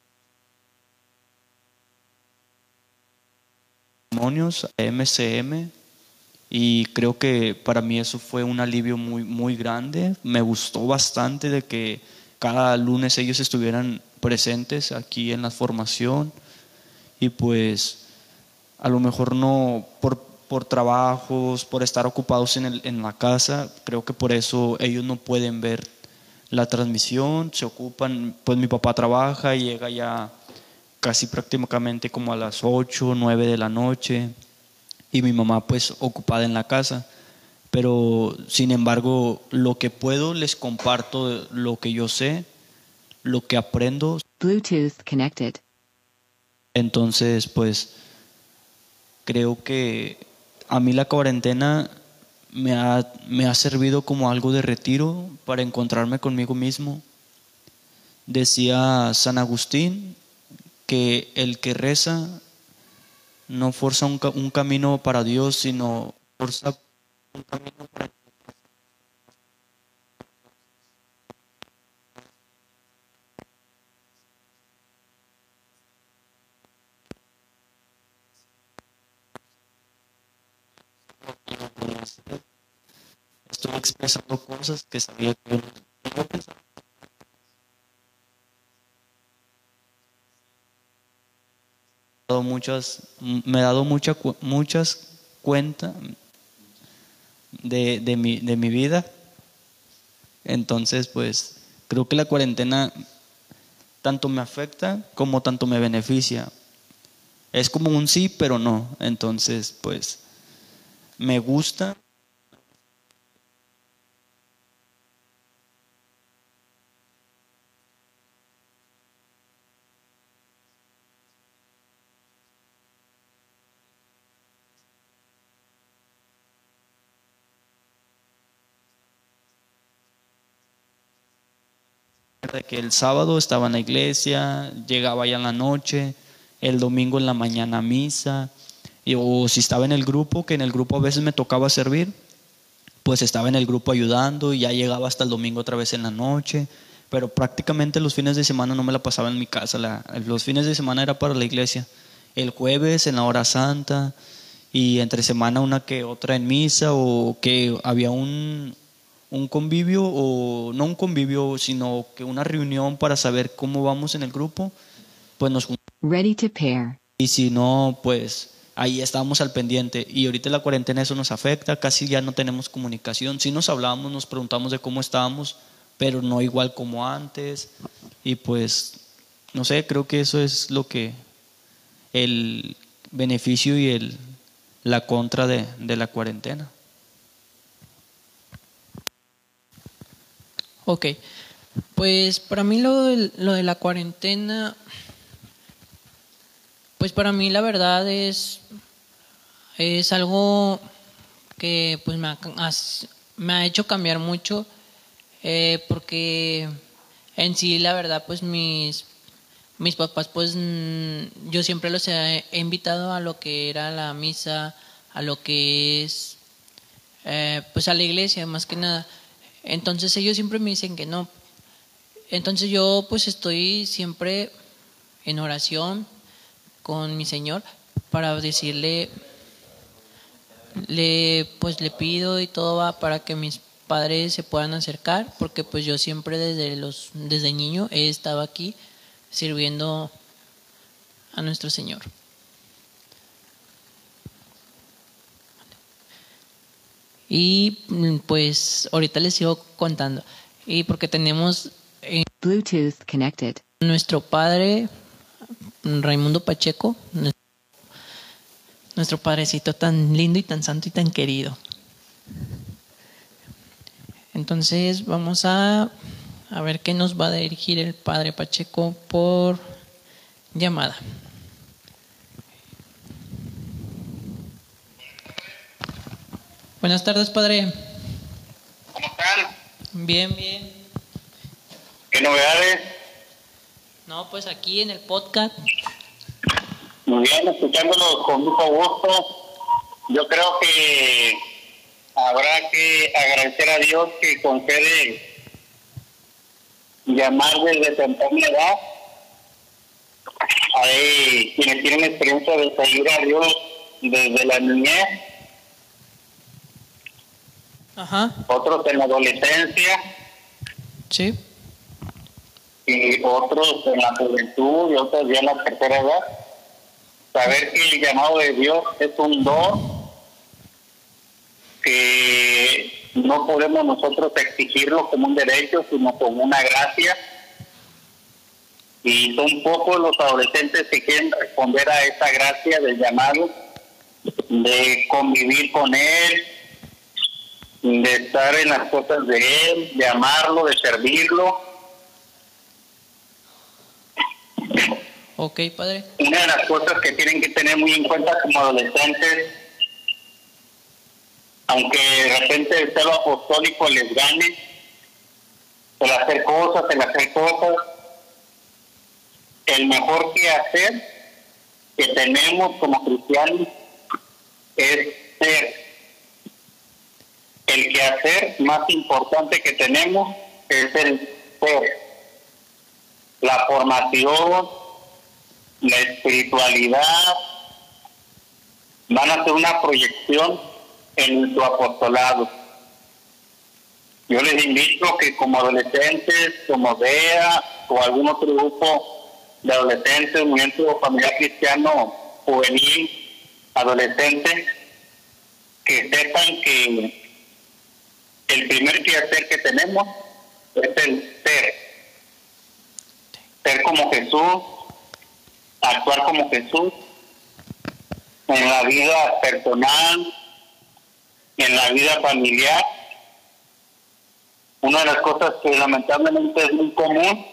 a MCM y creo que para mí eso fue un alivio muy, muy grande. Me gustó bastante de que cada lunes ellos estuvieran presentes aquí en la formación y pues a lo mejor no por, por trabajos, por estar ocupados en, el- en la casa, creo que por eso ellos no pueden ver la transmisión, se ocupan, pues mi papá trabaja y llega ya casi prácticamente como a las 8, 9 de la noche y mi mamá pues ocupada en la casa. Pero sin embargo, lo que puedo les comparto lo que yo sé, lo que aprendo.
Bluetooth connected.
Entonces, pues creo que a mí la cuarentena me ha, me ha servido como algo de retiro para encontrarme conmigo mismo, Decía San Agustín que el que reza no forza un, un camino para Dios, sino forza un camino para Estoy expresando cosas que sabía que yo no pensaba. Dado muchas, me he dado mucha, muchas cuenta de, de, mi, de mi vida. Entonces, pues, creo que la cuarentena tanto me afecta como tanto me beneficia. Es como un sí, pero no. Entonces, pues, me gusta. De que el sábado estaba en la iglesia, llegaba ya en la noche, el domingo en la mañana a misa, y, o si estaba en el grupo, que en el grupo a veces me tocaba servir, pues estaba en el grupo ayudando y ya llegaba hasta el domingo otra vez en la noche, pero prácticamente los fines de semana no me la pasaba en mi casa, los fines de semana era para la iglesia, el jueves en la hora santa y entre semana una que otra en misa o que había un, un convivio o no un convivio, sino que una reunión para saber cómo vamos en el grupo, pues nos juntamos
Ready to pair.
y si no, pues ahí estábamos al pendiente. Y ahorita la cuarentena eso nos afecta, casi ya no tenemos comunicación. Sí nos hablamos, nos preguntamos de cómo estábamos, pero no igual como antes. Y pues, no sé, creo que eso es lo que el beneficio y el, la contra de, de la cuarentena.
Ok, pues para mí lo de, lo de la cuarentena, pues para mí la verdad es, es algo que pues me ha, me ha hecho cambiar mucho, eh, porque en sí la verdad pues mis, mis papás pues mm, yo siempre los he invitado a lo que era la misa, a lo que es eh, pues a la iglesia más que nada. Entonces ellos siempre me dicen que no. Entonces yo pues estoy siempre en oración con mi Señor para decirle, le pues le pido y todo va para que mis padres se puedan acercar, porque pues yo siempre desde los desde niño he estado aquí sirviendo a nuestro Señor. Y mm, pues ahorita les sigo contando. Y porque tenemos eh,
Bluetooth connected.
nuestro padre Raimundo Pacheco, nue- nuestro padrecito tan lindo y tan santo y tan querido. Entonces vamos a, a ver qué nos va a dirigir el padre Pacheco por llamada. Buenas tardes, padre.
¿Cómo están?
Bien, bien.
¿Qué novedades?
No, pues aquí en el podcast.
Muy bien, escuchándolos con mucho gusto. Yo creo que habrá que agradecer a Dios que concede llamar desde temprana edad. Hay quienes tienen experiencia de seguir a Dios desde la niñez,
Ajá,
otros en la adolescencia
sí.
y otros en la juventud y otros ya en la tercera edad. Saber que el llamado de Dios es un don que no podemos nosotros exigirlo como un derecho, sino como una gracia. Y son pocos los adolescentes que quieren responder a esa gracia del llamado, de convivir con Él, de estar en las cosas de Él, de amarlo, de servirlo.
Ok, padre.
Una de las cosas que tienen que tener muy en cuenta como adolescentes, aunque de repente el celo apostólico les gane, el hacer cosas, el hacer cosas, el mejor que hacer que tenemos como cristianos es ser. El quehacer más importante que tenemos es el ser. La formación, la espiritualidad, van a ser una proyección en su apostolado. Yo les invito que como adolescentes, como DEA o algún otro grupo de adolescentes, movimiento familiar cristiano juvenil, adolescente, que sepan que el primer quehacer que tenemos es el ser. Ser como Jesús, actuar como Jesús en la vida personal, en la vida familiar. Una de las cosas que lamentablemente es muy común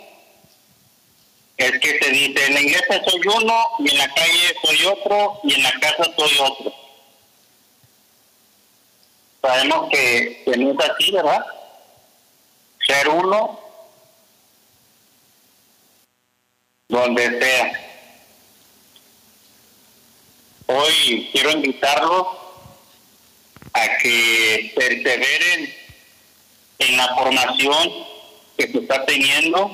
es que se dice, en la iglesia soy uno y en la calle soy otro y en la casa soy otro. Sabemos que, que no es ¿verdad? Ser uno donde sea. Hoy quiero invitarlos a que perseveren en la formación que se está teniendo.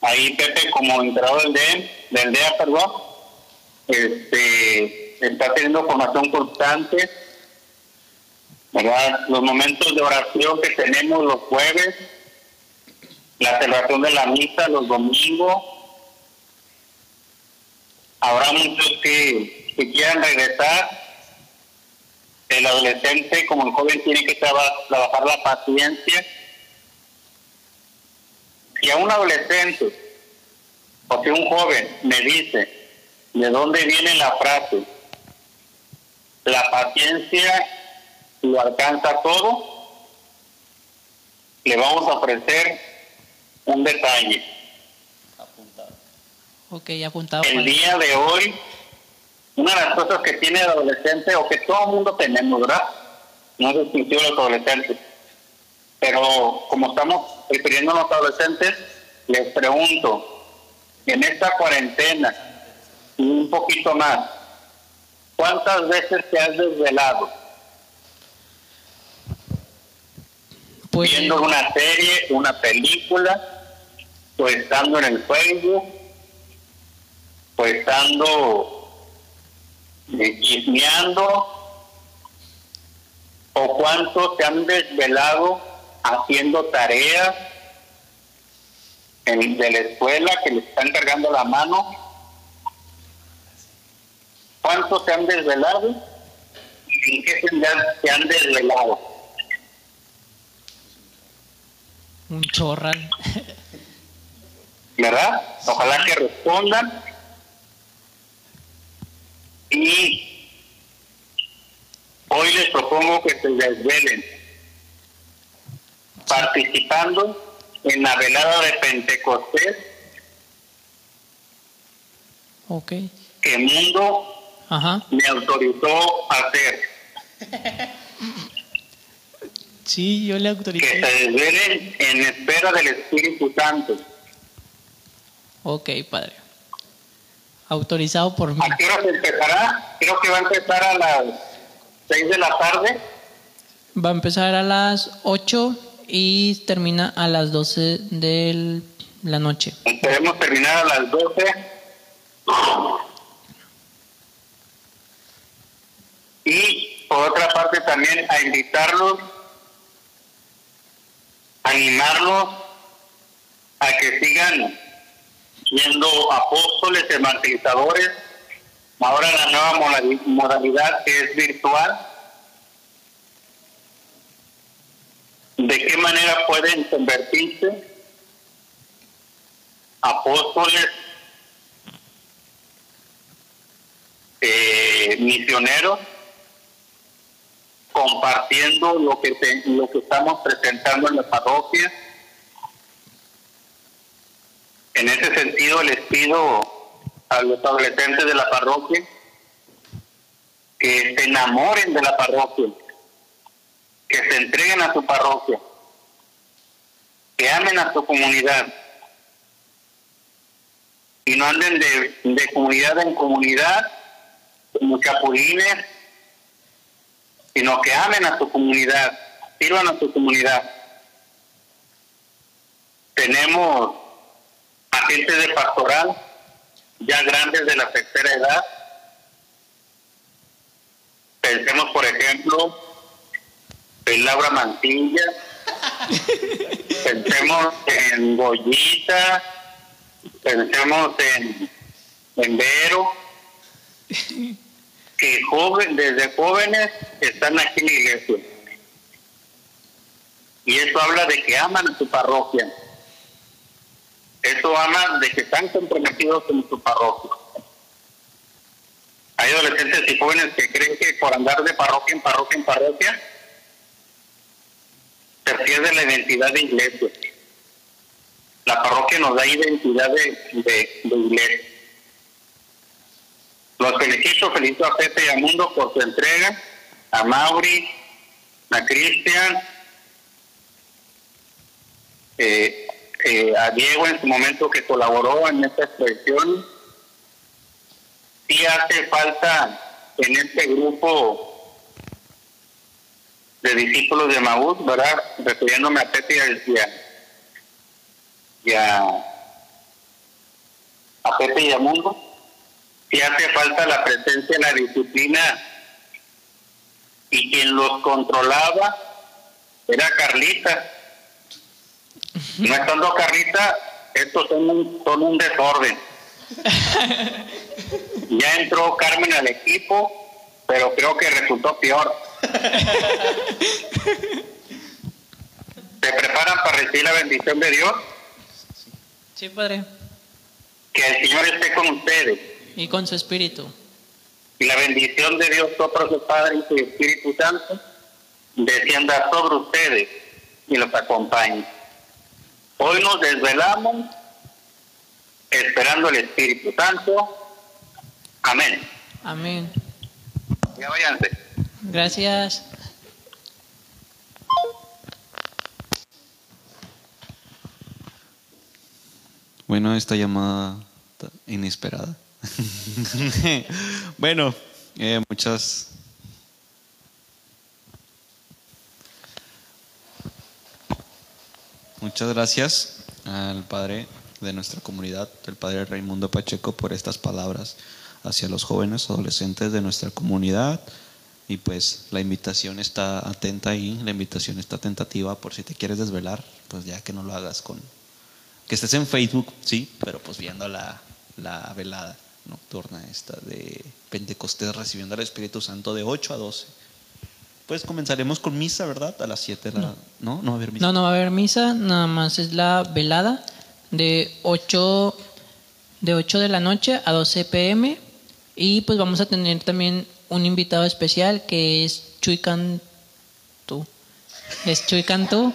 Ahí Pepe como entrado del DEA, del DEA perdón, este, está teniendo formación constante. ¿Verdad? Los momentos de oración que tenemos los jueves, la celebración de la misa los domingos. Habrá muchos que, que quieran regresar. El adolescente, como el joven, tiene que traba- trabajar la paciencia. Si a un adolescente o si un joven me dice de dónde viene la frase, la paciencia lo alcanza todo, le vamos a ofrecer un detalle.
Ok, apuntado.
El día de hoy, una de las cosas que tiene el adolescente o que todo el mundo tenemos, ¿verdad? No es exclusivo de los adolescentes. Pero como estamos refiriéndonos a los adolescentes, les pregunto, en esta cuarentena y un poquito más, ¿cuántas veces te has desvelado?
Pues,
viendo una serie, una película, o estando en el Facebook, o estando eh, chismeando, o cuántos se han desvelado haciendo tareas en- de la escuela que les están cargando la mano. ¿Cuántos se han desvelado? ¿Y en qué se han desvelado?
Un chorral.
¿verdad? Ojalá que respondan. Y hoy les propongo que se desvelen participando en la velada de Pentecostés
ok.
que el mundo
Ajá.
me autorizó a hacer.
Sí, yo le
Que
autoricé.
se desvelen en espera del Espíritu Santo.
Ok, padre. Autorizado por mí.
¿A qué hora se empezará? Creo que va a empezar a las 6 de la tarde.
Va a empezar a las 8 y termina a las 12 de la noche.
Esperemos terminar a las 12. Y por otra parte también a invitarlos, animarlos a que sigan siendo apóstoles, evangelizadores. Ahora la nueva modali- modalidad que es virtual. ¿De qué manera pueden convertirse apóstoles, eh, misioneros, compartiendo lo que te- lo que estamos presentando en la parroquia. En ese sentido les pido a los adolescentes de la parroquia que se enamoren de la parroquia, que se entreguen a su parroquia, que amen a su comunidad y no anden de, de comunidad en comunidad como chapulines, sino que amen a su comunidad, sirvan a su comunidad. Tenemos agentes de pastoral, ya grandes de la tercera edad. Pensemos, por ejemplo, en Laura Mantilla, pensemos en Goyita, pensemos en, en Vero, que joven, desde jóvenes están aquí en la iglesia. Y eso habla de que aman a su parroquia. Eso habla de que están comprometidos con su parroquia. Hay adolescentes y jóvenes que creen que por andar de parroquia en parroquia en parroquia se pierde la identidad de iglesia. La parroquia nos da identidad de, de, de iglesia. Los felicito, felicito a Pepe y a Mundo por su entrega, a Mauri, a Cristian, eh, eh, a Diego en su momento que colaboró en esta expresión. Sí hace falta en este grupo de discípulos de Maús, ¿verdad? Refiriéndome a Pepe y a, y a, Pepe y a Mundo si hace falta la presencia, la disciplina, y quien los controlaba era Carlita. No estando Carlita, estos son un, son un desorden. Ya entró Carmen al equipo, pero creo que resultó peor. ¿Se preparan para recibir la bendición de Dios?
Sí, Padre.
Que el Señor esté con ustedes.
Y con su espíritu.
y la bendición de Dios Todopoderoso Padre y su Espíritu Santo descienda sobre ustedes y los acompañe. Hoy nos desvelamos esperando el Espíritu Santo. Amén.
Amén.
Ya váyanse.
Gracias.
Bueno, esta llamada inesperada. bueno, eh, muchas. Muchas gracias al padre de nuestra comunidad, el padre Raimundo Pacheco, por estas palabras hacia los jóvenes adolescentes de nuestra comunidad. Y pues la invitación está atenta ahí, la invitación está tentativa por si te quieres desvelar, pues ya que no lo hagas con, que estés en Facebook, sí, pero pues viendo la, la velada nocturna esta de Pentecostés recibiendo al Espíritu Santo de 8 a 12. Pues comenzaremos con misa, ¿verdad? A las 7 de la... No, no va a haber misa.
No, no va a haber misa, nada más es la velada de 8 de 8 de la noche a 12 pm y pues vamos a tener también un invitado especial que es Chuy Cantú. Es Chuy Cantú.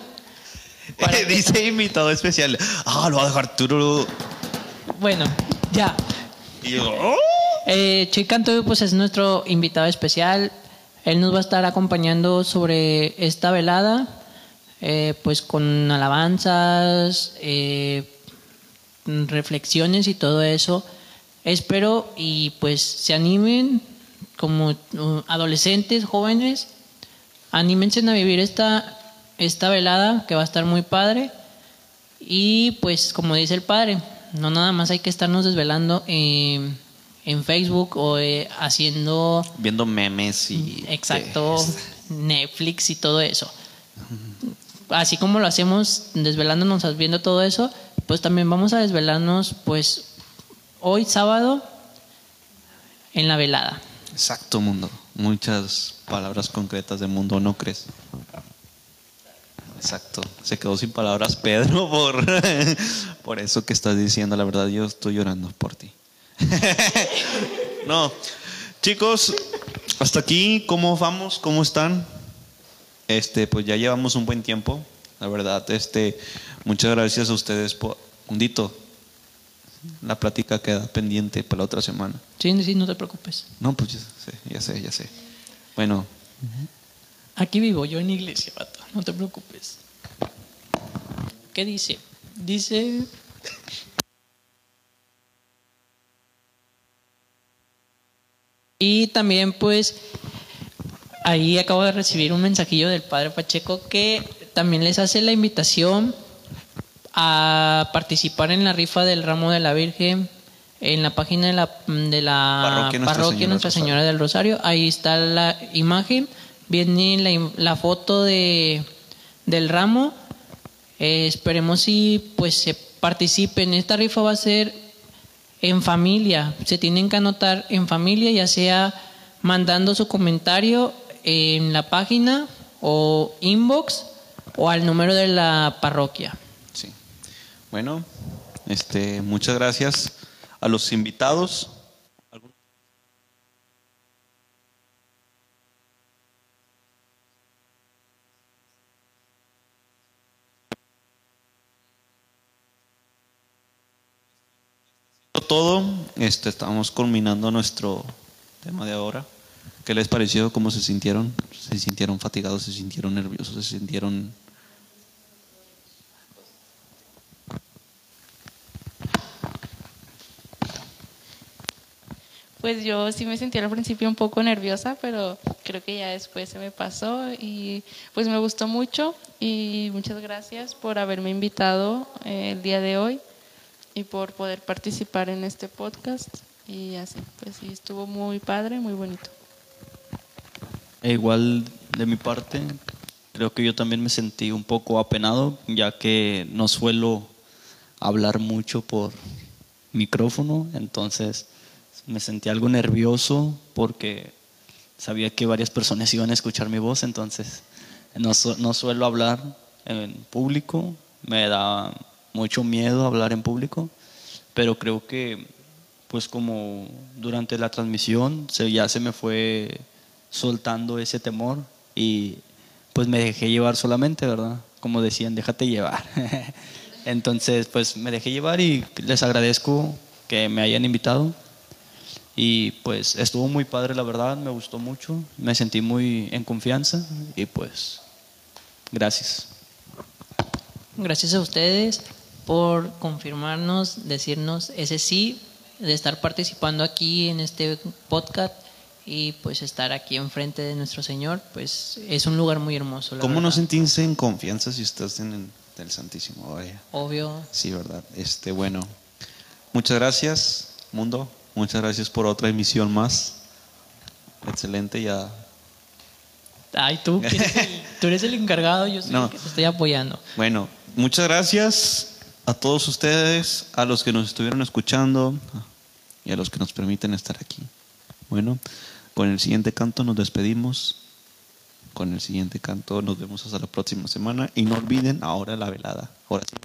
Dice invitado especial. Ah, lo va a dejar Arturo.
Bueno, ya.
Y yo, "Oh".
Eh, Chuy Cantú pues es nuestro invitado especial. Él nos va a estar acompañando sobre esta velada, eh, pues con alabanzas, eh, reflexiones y todo eso. Espero y pues se animen como uh, adolescentes, jóvenes, anímense a vivir esta, esta velada que va a estar muy padre. Y pues como dice el padre, no nada más hay que estarnos desvelando eh, en Facebook o eh, haciendo
Viendo memes y...
exacto Netflix y todo eso. Así como lo hacemos desvelándonos viendo todo eso, pues también vamos a desvelarnos pues hoy sábado en la velada.
Exacto, mundo. Muchas palabras concretas de mundo, ¿no crees? Exacto. Se quedó sin palabras Pedro por, por eso que estás diciendo. La verdad, yo estoy llorando por ti. no. Chicos, hasta aquí, ¿cómo vamos? ¿Cómo están? Este, pues ya llevamos un buen tiempo. La verdad, este, muchas gracias a ustedes por. Mundito, la plática queda pendiente para la otra semana.
Sí, sí, no te preocupes.
No, pues ya sé, ya sé, ya sé. Bueno,
Aquí vivo yo en iglesia, vato no te preocupes. ¿Qué dice? Dice... Y también pues ahí acabo de recibir un mensajillo del padre Pacheco que también les hace la invitación a participar en la rifa del ramo de la Virgen en la página de la, de la
parroquia, Nuestra, Señora,
Nuestra Señora, del Rosario. Ahí está la imagen viene la, foto de, del ramo. Eh, esperemos si pues se participen. Esta rifa va a ser en familia. Se tienen que anotar en familia, ya sea mandando su comentario en la página o inbox o al número de la parroquia.
Sí. Bueno, este, muchas gracias a los invitados. Todo, este, estamos culminando nuestro tema de ahora. ¿Qué les pareció? ¿Cómo se sintieron? ¿Se sintieron fatigados? ¿Se sintieron nerviosos? ¿Se sintieron
Pues yo sí me sentí al principio un poco nerviosa, pero creo que ya después se me pasó y pues me gustó mucho y muchas gracias por haberme invitado eh, el día de hoy y por poder participar en este podcast y así, pues sí, estuvo muy padre, muy bonito.
E igual de mi parte, creo que yo también me sentí un poco apenado, ya que no suelo hablar mucho por micrófono, entonces me sentí algo nervioso porque sabía que varias personas iban a escuchar mi voz, entonces no, no suelo hablar en público, me da mucho miedo hablar en público, pero creo que pues como durante la transmisión se, ya se me fue soltando ese temor y pues me dejé llevar solamente, ¿verdad? Como decían, déjate llevar. Entonces pues me dejé llevar y les agradezco que me hayan invitado y pues estuvo muy padre la verdad, me gustó mucho, me sentí muy en confianza y pues gracias.
Gracias a ustedes por confirmarnos, decirnos ese sí, de estar participando aquí en este podcast y pues estar aquí enfrente de nuestro Señor, pues es un lugar muy hermoso. la
¿Cómo no
verdad.
sentirse en confianza si estás en el, el Santísimo? Vaya.
Obvio.
Sí, verdad. Este, bueno, muchas gracias, mundo. Muchas gracias por otra emisión más. Excelente, ya.
Ay, tú, eres el, tú eres el encargado, yo soy
No.
el que te estoy apoyando.
Bueno, muchas gracias a todos ustedes, a los que nos estuvieron escuchando y a los que nos permiten estar aquí. Bueno, con el siguiente canto nos despedimos. Con el siguiente canto nos vemos hasta la próxima semana. Y no olviden ahora la velada. Ahora sí.